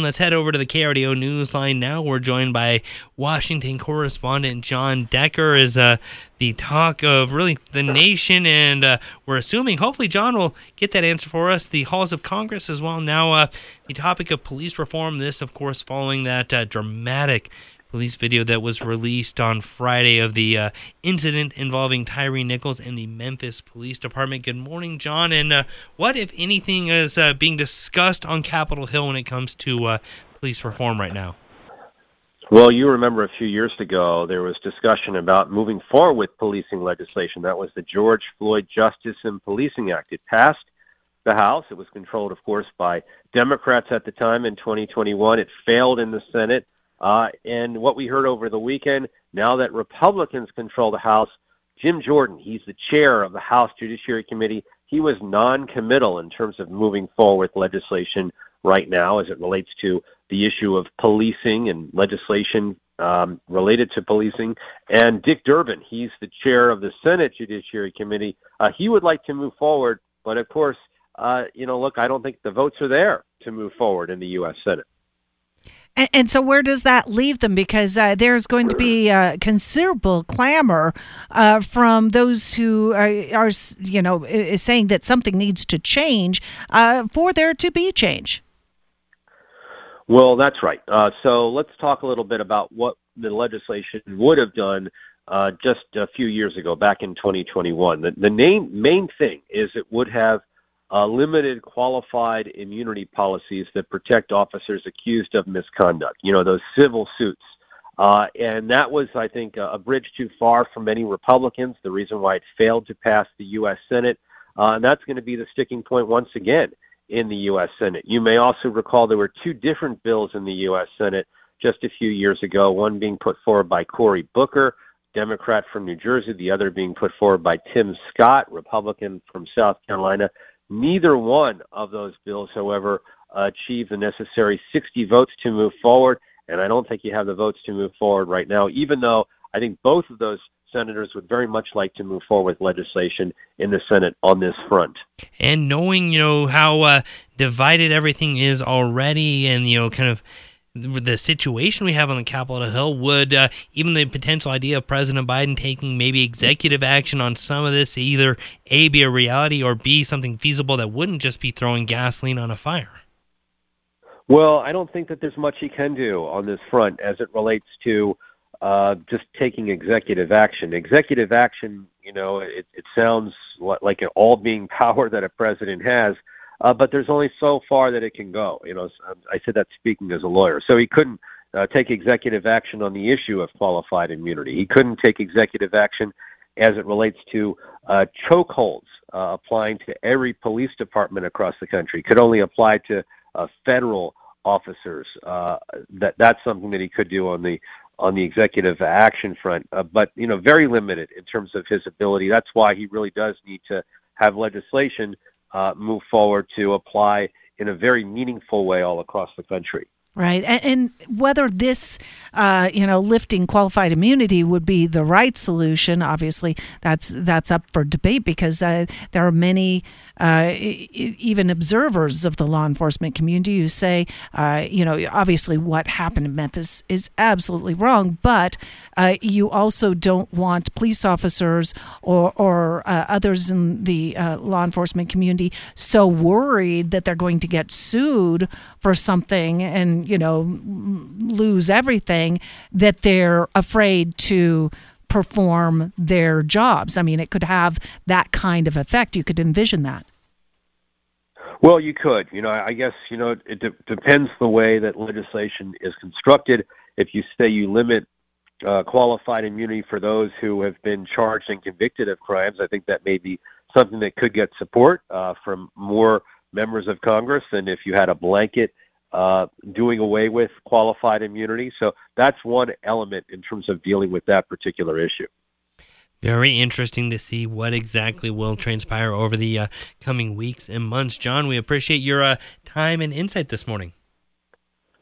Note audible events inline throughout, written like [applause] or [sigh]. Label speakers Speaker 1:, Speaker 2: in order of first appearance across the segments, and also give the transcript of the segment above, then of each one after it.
Speaker 1: Let's head over to the KRDO Newsline now. We're joined by Washington correspondent John Decker. Is uh, the talk of really the nation, and uh, we're assuming hopefully John will get that answer for us. The halls of Congress as well. Now, uh, the topic of police reform. This, of course, following that uh, dramatic police video that was released on Friday of the uh, incident involving Tyre Nichols and the Memphis Police Department. Good morning, John. And uh, what, if anything, is uh, being discussed on Capitol Hill when it comes to uh, police reform right now?
Speaker 2: Well, you remember a few years ago there was discussion about moving forward with policing legislation. That was the George Floyd Justice and Policing Act. It passed the House. It was controlled, of course, by Democrats at the time in 2021. It failed in the Senate. Uh, and what we heard over the weekend, now that Republicans control the House, Jim Jordan, he's the chair of the House Judiciary Committee. He was non-committal in terms of moving forward legislation right now as it relates to the issue of policing and legislation um, related to policing. And Dick Durbin, he's the chair of the Senate Judiciary Committee. Uh, he would like to move forward, but of course, uh, you know, look, I don't think the votes are there to move forward in the U.S. Senate.
Speaker 3: And, and, so, where does that leave them? Because uh, there's going to be uh, considerable clamor uh, from those who are, are, you know, saying that something needs to change uh, for there to be change.
Speaker 2: Well, that's right. Uh, so let's talk a little bit about what the legislation would have done uh, just a few years ago, back in 2021. The, the main main thing is it would have uh, limited qualified immunity policies that protect officers accused of misconduct. You know, those civil suits. Uh, and that was, I think, a, bridge too far for many Republicans, the reason why it failed to pass the U.S. Senate. Uh, and that's going to be the sticking point once again in the U.S. Senate. You may also recall there were two different bills in the U.S. Senate just a few years ago, one being put forward by Cory Booker, Democrat from New Jersey, the other being put forward by Tim Scott, Republican from South Carolina. Neither one of those bills, however, achieved the necessary 60 votes to move forward, and I don't think you have the votes to move forward right now, even though I think both of those senators would very much like to move forward with legislation in the Senate on this front.
Speaker 1: And knowing, you know, how uh, divided everything is already and, you know, kind of the situation we have on the Capitol Hill, would uh, even the potential idea of President Biden taking maybe executive action on some of this either A, be a reality, or B, something feasible that wouldn't just be throwing gasoline on a fire?
Speaker 2: Well, I don't think that there's much he can do on this front as it relates to uh, just taking executive action. Executive action, you know, it, it sounds like an all being [laughs] power that a president has uh, but there's only so far that it can go. You know, um, I said that speaking as a lawyer. So he couldn't uh, take executive action on the issue of qualified immunity. He couldn't take executive action as it relates to uh, chokeholds uh, applying to every police department across the country. Could only apply to uh, federal officers. Uh, that that's something that he could do on the on the executive action front, uh, but you know, very limited in terms of his ability. That's why he really does need to have legislation Uh, move forward to apply in a very meaningful way all across the country.
Speaker 3: Right, and, and whether this, uh, you know, lifting qualified immunity would be the right solution, obviously, that's that's up for debate because uh, there are many, uh, even observers of the law enforcement community who say, uh, you know, obviously what happened in Memphis is absolutely wrong, but uh, you also don't want police officers or or uh, others in the law enforcement community so worried that they're going to get sued for something and you know, lose everything, that they're afraid to perform their jobs. I mean, it could have that kind of effect. You could envision that.
Speaker 2: Well, you could. You know, I guess, you know, it de- depends the way that legislation is constructed. If you say you limit uh, qualified immunity for those who have been charged and convicted of crimes, I think that may be something that could get support uh, from more members of Congress than if you had a blanket uh, doing away with qualified immunity. So that's one element in terms of dealing with that particular issue.
Speaker 1: Very interesting to see what exactly will transpire over the uh, coming weeks and months. John, we appreciate your uh, time and insight this morning.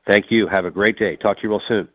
Speaker 2: Thank you. Have a great day. Talk to you real soon.